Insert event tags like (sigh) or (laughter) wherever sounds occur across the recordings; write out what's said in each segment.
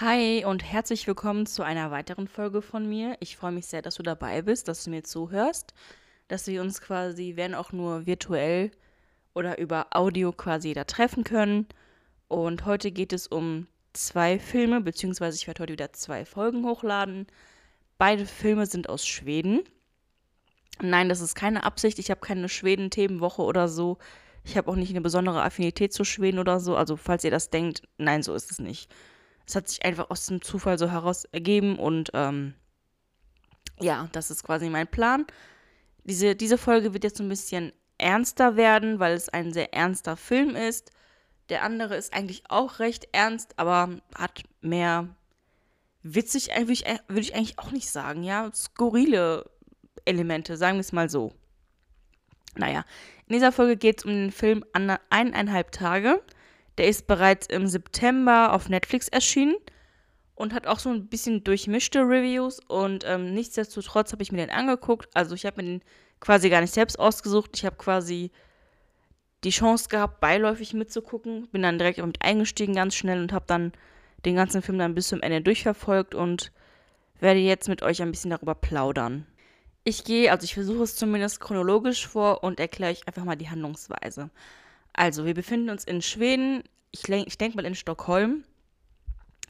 Hi und herzlich willkommen zu einer weiteren Folge von mir. Ich freue mich sehr, dass du dabei bist, dass du mir zuhörst, dass wir uns quasi, wenn auch nur virtuell oder über Audio quasi da treffen können. Und heute geht es um zwei Filme, beziehungsweise ich werde heute wieder zwei Folgen hochladen. Beide Filme sind aus Schweden. Nein, das ist keine Absicht. Ich habe keine Schweden-Themenwoche oder so. Ich habe auch nicht eine besondere Affinität zu Schweden oder so. Also, falls ihr das denkt, nein, so ist es nicht. Es hat sich einfach aus dem Zufall so heraus ergeben und ähm, ja, das ist quasi mein Plan. Diese, diese Folge wird jetzt ein bisschen ernster werden, weil es ein sehr ernster Film ist. Der andere ist eigentlich auch recht ernst, aber hat mehr witzig, würde ich, würd ich eigentlich auch nicht sagen, ja, skurrile Elemente, sagen wir es mal so. Naja, in dieser Folge geht es um den Film Eineinhalb Tage. Der ist bereits im September auf Netflix erschienen und hat auch so ein bisschen durchmischte Reviews und ähm, nichtsdestotrotz habe ich mir den angeguckt. Also ich habe mir den quasi gar nicht selbst ausgesucht. Ich habe quasi die Chance gehabt, beiläufig mitzugucken. Bin dann direkt mit eingestiegen ganz schnell und habe dann den ganzen Film dann bis zum Ende durchverfolgt und werde jetzt mit euch ein bisschen darüber plaudern. Ich gehe, also ich versuche es zumindest chronologisch vor und erkläre euch einfach mal die Handlungsweise. Also, wir befinden uns in Schweden, ich, ich denke mal in Stockholm,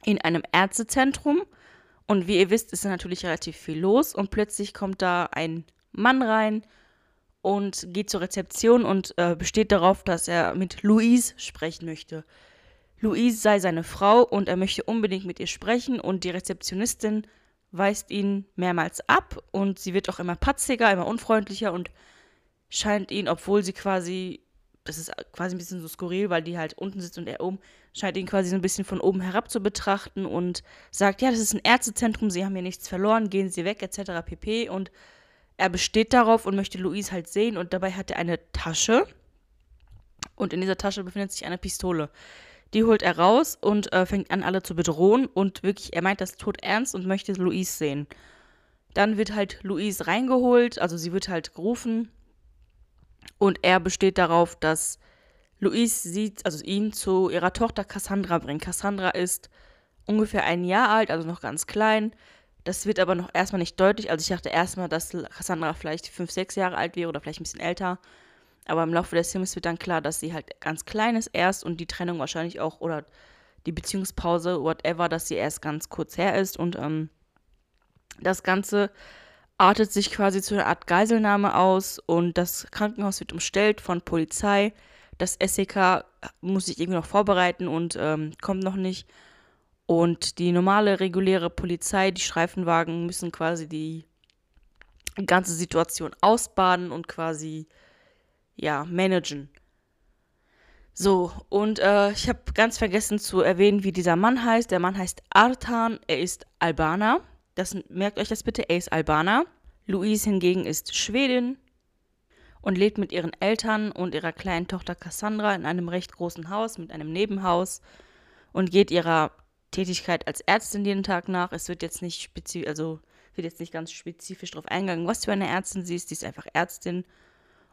in einem Ärztezentrum. Und wie ihr wisst, ist da natürlich relativ viel los und plötzlich kommt da ein Mann rein und geht zur Rezeption und äh, besteht darauf, dass er mit Louise sprechen möchte. Louise sei seine Frau und er möchte unbedingt mit ihr sprechen und die Rezeptionistin weist ihn mehrmals ab und sie wird auch immer patziger, immer unfreundlicher und scheint ihn, obwohl sie quasi, das ist quasi ein bisschen so skurril, weil die halt unten sitzt und er oben, scheint ihn quasi so ein bisschen von oben herab zu betrachten und sagt, ja, das ist ein Ärztezentrum, sie haben hier nichts verloren, gehen sie weg, etc. pp. Und er besteht darauf und möchte Louise halt sehen und dabei hat er eine Tasche und in dieser Tasche befindet sich eine Pistole. Die holt er raus und äh, fängt an, alle zu bedrohen und wirklich, er meint das tot ernst und möchte Louise sehen. Dann wird halt Louise reingeholt, also sie wird halt gerufen und er besteht darauf, dass Louise sieht, also ihn zu ihrer Tochter Cassandra bringt. Cassandra ist ungefähr ein Jahr alt, also noch ganz klein. Das wird aber noch erstmal nicht deutlich. Also ich dachte erstmal, dass Cassandra vielleicht fünf, sechs Jahre alt wäre oder vielleicht ein bisschen älter. Aber im Laufe des Films wird dann klar, dass sie halt ganz klein ist erst und die Trennung wahrscheinlich auch oder die Beziehungspause, whatever, dass sie erst ganz kurz her ist. Und ähm, das Ganze artet sich quasi zu einer Art Geiselnahme aus und das Krankenhaus wird umstellt von Polizei. Das SEK muss sich irgendwie noch vorbereiten und ähm, kommt noch nicht. Und die normale, reguläre Polizei, die Streifenwagen müssen quasi die ganze Situation ausbaden und quasi, ja, managen. So, und äh, ich habe ganz vergessen zu erwähnen, wie dieser Mann heißt. Der Mann heißt Artan, er ist Albaner. Das, merkt euch das bitte, ist Albaner. Louise hingegen ist Schwedin und lebt mit ihren Eltern und ihrer kleinen Tochter Cassandra in einem recht großen Haus mit einem Nebenhaus und geht ihrer Tätigkeit als Ärztin jeden Tag nach. Es wird jetzt nicht spezifisch, also wird jetzt nicht ganz spezifisch darauf eingegangen, was für eine Ärztin sie ist. Sie ist einfach Ärztin.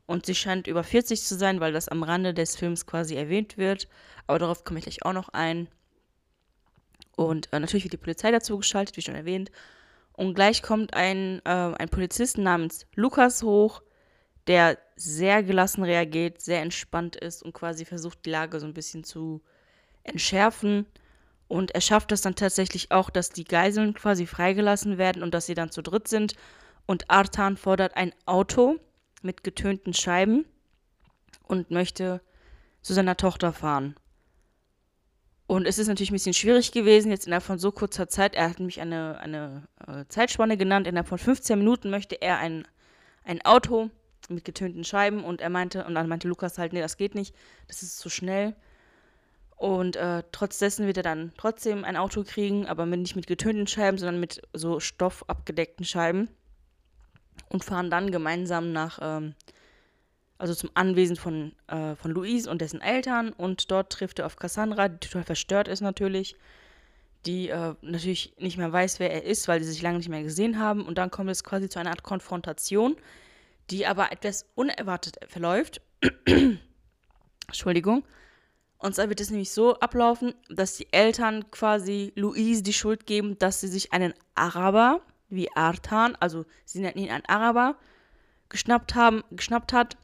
Und sie scheint über 40 zu sein, weil das am Rande des Films quasi erwähnt wird. Aber darauf komme ich gleich auch noch ein. Und äh, natürlich wird die Polizei dazu geschaltet, wie schon erwähnt. Und gleich kommt ein, äh, ein Polizist namens Lukas hoch, der sehr gelassen reagiert, sehr entspannt ist und quasi versucht, die Lage so ein bisschen zu entschärfen. Und er schafft es dann tatsächlich auch, dass die Geiseln quasi freigelassen werden und dass sie dann zu dritt sind. Und Artan fordert ein Auto mit getönten Scheiben und möchte zu seiner Tochter fahren. Und es ist natürlich ein bisschen schwierig gewesen, jetzt innerhalb von so kurzer Zeit. Er hat nämlich eine, eine äh, Zeitspanne genannt. Innerhalb von 15 Minuten möchte er ein, ein Auto mit getönten Scheiben. Und er meinte, und dann meinte Lukas halt, nee, das geht nicht, das ist zu schnell. Und äh, trotz dessen wird er dann trotzdem ein Auto kriegen, aber mit, nicht mit getönten Scheiben, sondern mit so stoffabgedeckten Scheiben. Und fahren dann gemeinsam nach, ähm, also zum Anwesen von, äh, von Luis und dessen Eltern. Und dort trifft er auf Cassandra, die total verstört ist natürlich. Die äh, natürlich nicht mehr weiß, wer er ist, weil sie sich lange nicht mehr gesehen haben. Und dann kommt es quasi zu einer Art Konfrontation, die aber etwas unerwartet verläuft. (coughs) Entschuldigung. Und zwar wird es nämlich so ablaufen, dass die Eltern quasi Louise die Schuld geben, dass sie sich einen Araber wie Artan, also sie nennen ihn einen Araber, geschnappt haben, geschnappt hat.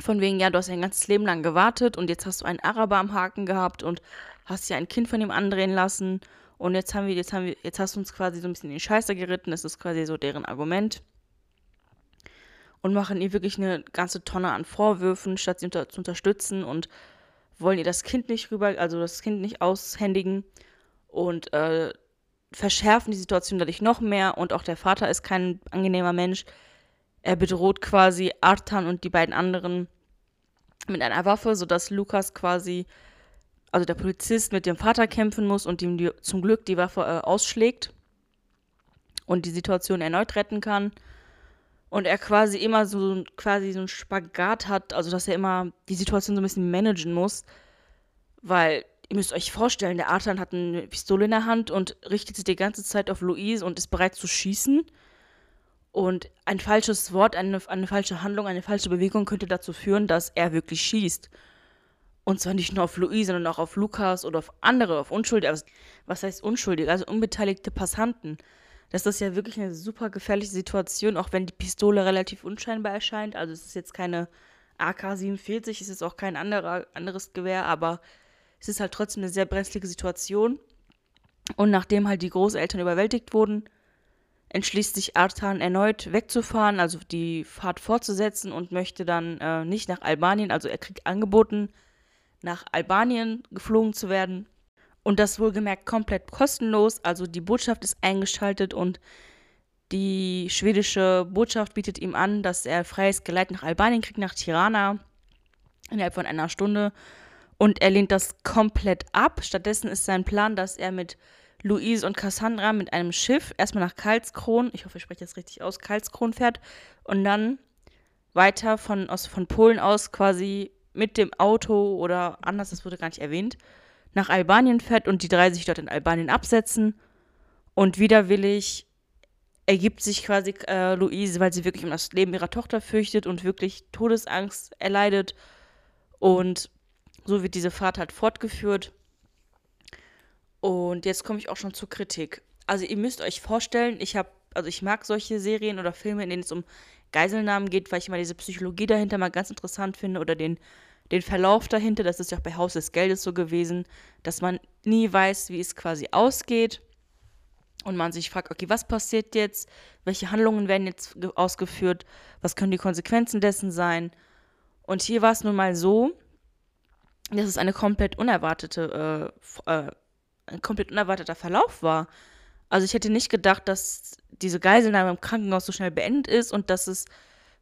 Von wegen, ja, du hast ein ganzes Leben lang gewartet und jetzt hast du einen Araber am Haken gehabt und hast ja ein Kind von ihm andrehen lassen. Und jetzt haben wir, jetzt haben wir, jetzt hast du uns quasi so ein bisschen in die Scheiße geritten. Das ist quasi so deren Argument. Und machen ihr wirklich eine ganze Tonne an Vorwürfen, statt sie unter, zu unterstützen und wollen ihr das Kind nicht rüber, also das Kind nicht aushändigen und äh, verschärfen die Situation dadurch noch mehr. Und auch der Vater ist kein angenehmer Mensch. Er bedroht quasi Artan und die beiden anderen mit einer Waffe, sodass Lukas quasi, also der Polizist, mit dem Vater kämpfen muss und ihm die, zum Glück die Waffe äh, ausschlägt und die Situation erneut retten kann. Und er quasi immer so quasi so einen Spagat hat, also dass er immer die Situation so ein bisschen managen muss, weil ihr müsst euch vorstellen, der Artan hat eine Pistole in der Hand und richtet sie die ganze Zeit auf Louise und ist bereit zu schießen. Und ein falsches Wort, eine, eine falsche Handlung, eine falsche Bewegung könnte dazu führen, dass er wirklich schießt. Und zwar nicht nur auf Louise, sondern auch auf Lukas oder auf andere, auf Unschuldige. Was heißt unschuldig? Also unbeteiligte Passanten. Das ist ja wirklich eine super gefährliche Situation, auch wenn die Pistole relativ unscheinbar erscheint. Also es ist jetzt keine AK-47, es ist auch kein anderer, anderes Gewehr, aber es ist halt trotzdem eine sehr brenzlige Situation. Und nachdem halt die Großeltern überwältigt wurden, entschließt sich Artan erneut wegzufahren, also die Fahrt fortzusetzen und möchte dann äh, nicht nach Albanien, also er kriegt angeboten, nach Albanien geflogen zu werden. Und das wohlgemerkt komplett kostenlos. Also die Botschaft ist eingeschaltet und die schwedische Botschaft bietet ihm an, dass er freies Geleit nach Albanien kriegt, nach Tirana, innerhalb von einer Stunde. Und er lehnt das komplett ab. Stattdessen ist sein Plan, dass er mit Louise und Cassandra mit einem Schiff erstmal nach Karlskron, ich hoffe, ich spreche das richtig aus, Karlskron fährt und dann weiter von, aus, von Polen aus quasi mit dem Auto oder anders, das wurde gar nicht erwähnt, nach Albanien fährt und die drei sich dort in Albanien absetzen. Und widerwillig ergibt sich quasi äh, Luise, weil sie wirklich um das Leben ihrer Tochter fürchtet und wirklich Todesangst erleidet. Und so wird diese Fahrt halt fortgeführt. Und jetzt komme ich auch schon zur Kritik. Also ihr müsst euch vorstellen, ich habe, also ich mag solche Serien oder Filme, in denen es um Geiselnahmen geht, weil ich immer diese Psychologie dahinter mal ganz interessant finde oder den den Verlauf dahinter, das ist ja auch bei Haus des Geldes so gewesen, dass man nie weiß, wie es quasi ausgeht und man sich fragt, okay, was passiert jetzt? Welche Handlungen werden jetzt ausgeführt? Was können die Konsequenzen dessen sein? Und hier war es nun mal so, dass es eine komplett unerwartete, äh, äh, ein komplett unerwarteter Verlauf war. Also ich hätte nicht gedacht, dass diese Geiselnahme im Krankenhaus so schnell beendet ist und dass es,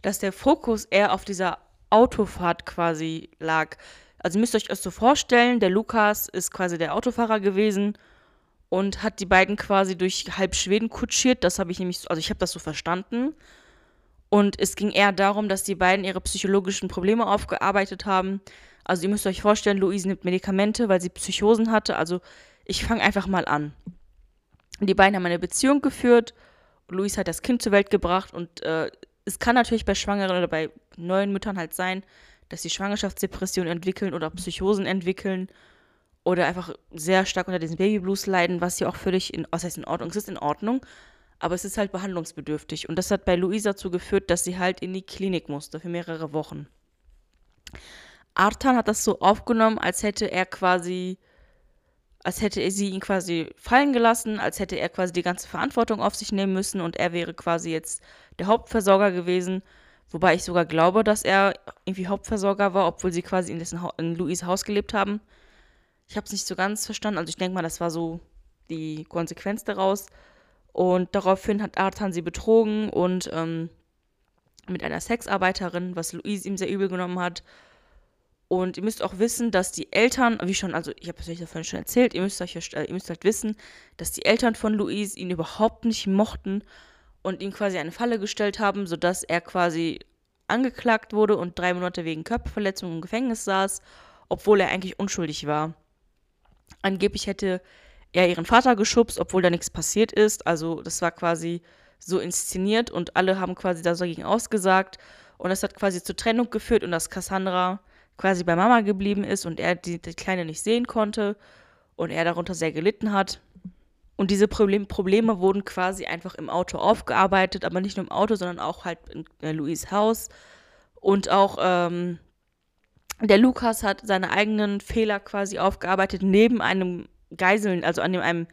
dass der Fokus eher auf dieser Autofahrt quasi lag. Also ihr müsst euch das so vorstellen, der Lukas ist quasi der Autofahrer gewesen und hat die beiden quasi durch halb Schweden kutschiert. Das habe ich nämlich, also ich habe das so verstanden. Und es ging eher darum, dass die beiden ihre psychologischen Probleme aufgearbeitet haben. Also ihr müsst euch vorstellen, Luise nimmt Medikamente, weil sie Psychosen hatte. Also ich fange einfach mal an. Die beiden haben eine Beziehung geführt. Luise hat das Kind zur Welt gebracht und äh, es kann natürlich bei Schwangeren oder bei neuen Müttern halt sein, dass sie Schwangerschaftsdepressionen entwickeln oder Psychosen entwickeln oder einfach sehr stark unter diesen Babyblues leiden, was ja auch völlig in, was heißt in Ordnung, es ist in Ordnung, aber es ist halt behandlungsbedürftig. Und das hat bei Luisa dazu geführt, dass sie halt in die Klinik musste für mehrere Wochen. Artan hat das so aufgenommen, als hätte er quasi als hätte sie ihn quasi fallen gelassen, als hätte er quasi die ganze Verantwortung auf sich nehmen müssen und er wäre quasi jetzt der Hauptversorger gewesen. Wobei ich sogar glaube, dass er irgendwie Hauptversorger war, obwohl sie quasi in, dessen ha in Louis Haus gelebt haben. Ich habe es nicht so ganz verstanden. Also ich denke mal, das war so die Konsequenz daraus. Und daraufhin hat Artan sie betrogen und ähm, mit einer Sexarbeiterin, was Louise ihm sehr übel genommen hat. Und ihr müsst auch wissen, dass die Eltern, wie schon, also ich habe es euch davon schon erzählt, ihr müsst, euch, äh, ihr müsst halt wissen, dass die Eltern von Luis ihn überhaupt nicht mochten und ihm quasi eine Falle gestellt haben, sodass er quasi angeklagt wurde und drei Monate wegen Körperverletzung im Gefängnis saß, obwohl er eigentlich unschuldig war. Angeblich hätte er ihren Vater geschubst, obwohl da nichts passiert ist. Also das war quasi so inszeniert und alle haben quasi dagegen ausgesagt. Und das hat quasi zur Trennung geführt und dass Cassandra quasi bei Mama geblieben ist und er die, die Kleine nicht sehen konnte und er darunter sehr gelitten hat. Und diese Problem, Probleme wurden quasi einfach im Auto aufgearbeitet, aber nicht nur im Auto, sondern auch halt in äh, Louis Haus. Und auch ähm, der Lukas hat seine eigenen Fehler quasi aufgearbeitet neben einem Geiseln, also an dem einem,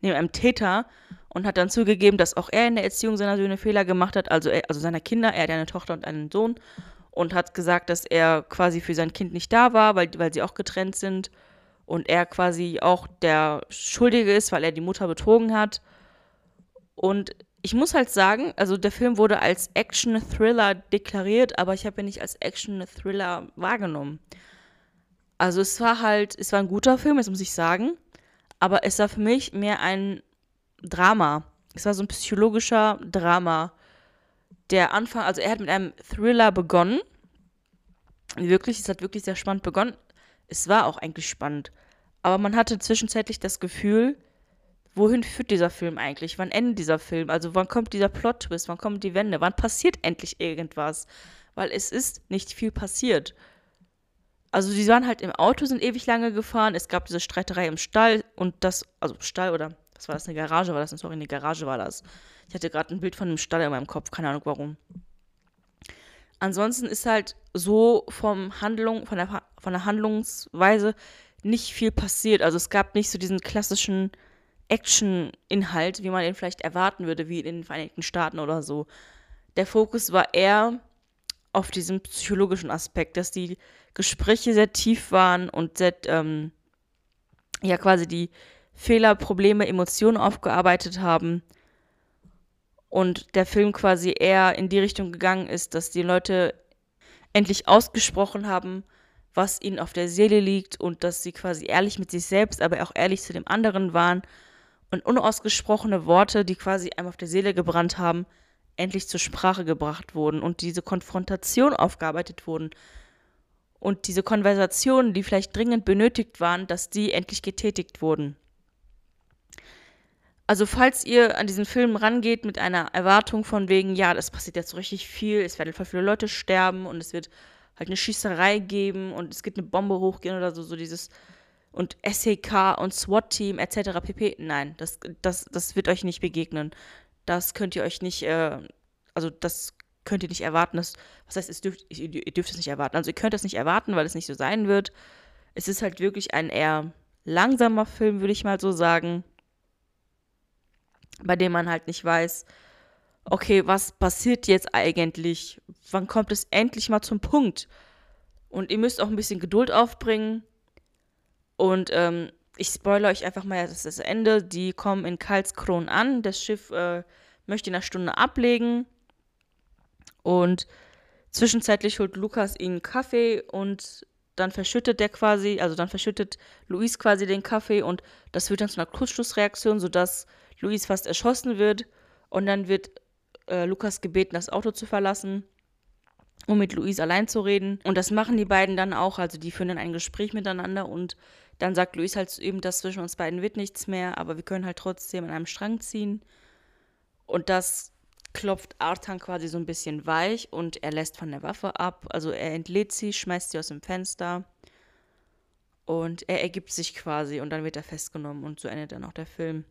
neben einem Täter und hat dann zugegeben, dass auch er in der Erziehung seiner Söhne Fehler gemacht hat, also, er, also seiner Kinder. Er hat eine Tochter und einen Sohn und hat gesagt, dass er quasi für sein Kind nicht da war, weil, weil sie auch getrennt sind und er quasi auch der Schuldige ist, weil er die Mutter betrogen hat. Und ich muss halt sagen, also der Film wurde als Action-Thriller deklariert, aber ich habe ihn nicht als Action-Thriller wahrgenommen. Also es war halt, es war ein guter Film, das muss ich sagen, aber es war für mich mehr ein Drama. Es war so ein psychologischer Drama. Der Anfang, also er hat mit einem Thriller begonnen. Wirklich, es hat wirklich sehr spannend begonnen. Es war auch eigentlich spannend. Aber man hatte zwischenzeitlich das Gefühl, wohin führt dieser Film eigentlich? Wann endet dieser Film? Also wann kommt dieser Plot-Twist? Wann kommt die Wende? Wann passiert endlich irgendwas? Weil es ist nicht viel passiert. Also sie waren halt im Auto, sind ewig lange gefahren. Es gab diese Streiterei im Stall und das, also Stall oder, was war das, eine Garage war das? Sorry, eine Garage war das. Ich hatte gerade ein Bild von einem Stall in meinem Kopf, keine Ahnung warum. Ansonsten ist halt so vom Handlung, von der, von der Handlungsweise nicht viel passiert. Also es gab nicht so diesen klassischen Action-Inhalt, wie man ihn vielleicht erwarten würde, wie in den Vereinigten Staaten oder so. Der Fokus war eher auf diesem psychologischen Aspekt, dass die Gespräche sehr tief waren und sehr, ähm, ja, quasi die Fehler, Probleme, Emotionen aufgearbeitet haben. Und der Film quasi eher in die Richtung gegangen ist, dass die Leute endlich ausgesprochen haben, was ihnen auf der Seele liegt und dass sie quasi ehrlich mit sich selbst, aber auch ehrlich zu dem anderen waren und unausgesprochene Worte, die quasi einem auf der Seele gebrannt haben, endlich zur Sprache gebracht wurden und diese Konfrontation aufgearbeitet wurden und diese Konversationen, die vielleicht dringend benötigt waren, dass die endlich getätigt wurden. Also falls ihr an diesen Film rangeht mit einer Erwartung von wegen, ja, das passiert jetzt richtig viel, es werden voll viele Leute sterben und es wird halt eine Schießerei geben und es gibt eine Bombe hochgehen oder so, so dieses und SEK und SWAT-Team etc. pp. Nein, das, das, das wird euch nicht begegnen. Das könnt ihr euch nicht, äh, also das könnt ihr nicht erwarten. Das, was heißt, es dürft, ihr dürft es nicht erwarten. Also ihr könnt es nicht erwarten, weil es nicht so sein wird. Es ist halt wirklich ein eher langsamer Film, würde ich mal so sagen, bei dem man halt nicht weiß, okay, was passiert jetzt eigentlich? Wann kommt es endlich mal zum Punkt? Und ihr müsst auch ein bisschen Geduld aufbringen. Und ähm, ich spoilere euch einfach mal das, ist das Ende. Die kommen in Karlskron an. Das Schiff äh, möchte in einer Stunde ablegen. Und zwischenzeitlich holt Lukas ihnen Kaffee und dann verschüttet der quasi, also dann verschüttet Luis quasi den Kaffee und das führt dann zu einer Kurzschlussreaktion, sodass Luis fast erschossen wird. Und dann wird äh, Lukas gebeten, das Auto zu verlassen, um mit Luis allein zu reden. Und das machen die beiden dann auch. Also die führen dann ein Gespräch miteinander und dann sagt Luis halt eben, dass zwischen uns beiden wird nichts mehr, aber wir können halt trotzdem an einem Strang ziehen. Und das klopft Artan quasi so ein bisschen weich und er lässt von der Waffe ab. Also er entlädt sie, schmeißt sie aus dem Fenster und er ergibt sich quasi und dann wird er festgenommen und so endet dann auch der Film.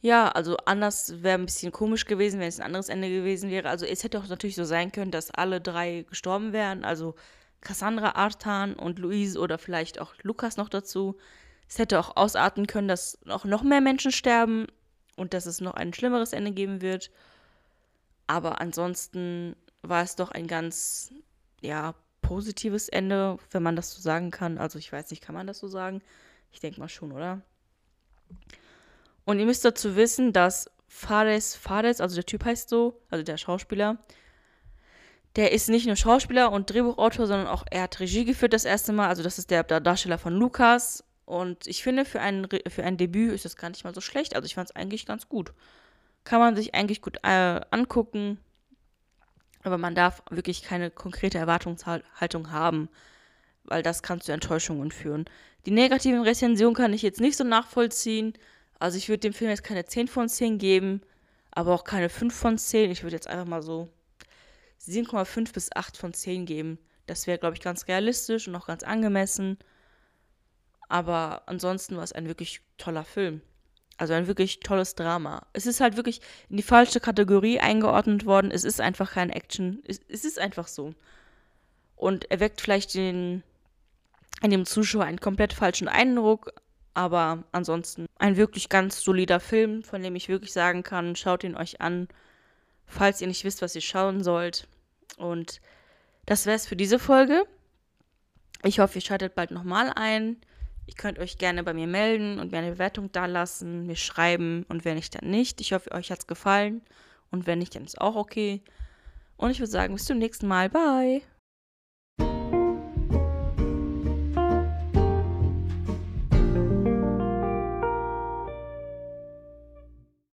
Ja, also anders wäre ein bisschen komisch gewesen, wenn es ein anderes Ende gewesen wäre. Also es hätte auch natürlich so sein können, dass alle drei gestorben wären. Also Cassandra, Artan und Louise oder vielleicht auch Lukas noch dazu. Es hätte auch ausarten können, dass auch noch mehr Menschen sterben und dass es noch ein schlimmeres Ende geben wird. Aber ansonsten war es doch ein ganz, ja, positives Ende, wenn man das so sagen kann. Also ich weiß nicht, kann man das so sagen? Ich denke mal schon, oder? Und ihr müsst dazu wissen, dass Fares Fares, also der Typ heißt so, also der Schauspieler, der ist nicht nur Schauspieler und Drehbuchautor, sondern auch er hat Regie geführt das erste Mal. Also das ist der, Darsteller von Lukas. Und ich finde, für ein, für ein Debüt ist das gar nicht mal so schlecht. Also ich fand es eigentlich ganz gut. Kann man sich eigentlich gut äh, angucken. Aber man darf wirklich keine konkrete Erwartungshaltung haben, weil das kann zu Enttäuschungen führen. Die negativen Rezensionen kann ich jetzt nicht so nachvollziehen. Also ich würde dem Film jetzt keine 10 von 10 geben, aber auch keine 5 von 10. Ich würde jetzt einfach mal so 7,5 bis 8 von 10 geben. Das wäre, glaube ich, ganz realistisch und auch ganz angemessen. Aber ansonsten war es ein wirklich toller Film. Also ein wirklich tolles Drama. Es ist halt wirklich in die falsche Kategorie eingeordnet worden. Es ist einfach kein Action. Es, es ist einfach so. Und er weckt vielleicht den, in dem Zuschauer einen komplett falschen Eindruck. Aber ansonsten ein wirklich ganz solider Film, von dem ich wirklich sagen kann, schaut ihn euch an, falls ihr nicht wisst, was ihr schauen sollt. Und das wäre es für diese Folge. Ich hoffe, ihr schaltet bald nochmal ein. Ihr könnt euch gerne bei mir melden und mir eine Bewertung dalassen, mir schreiben und wenn nicht, dann nicht. Ich hoffe, euch hat es gefallen und wenn nicht, dann ist auch okay. Und ich würde sagen, bis zum nächsten Mal. Bye.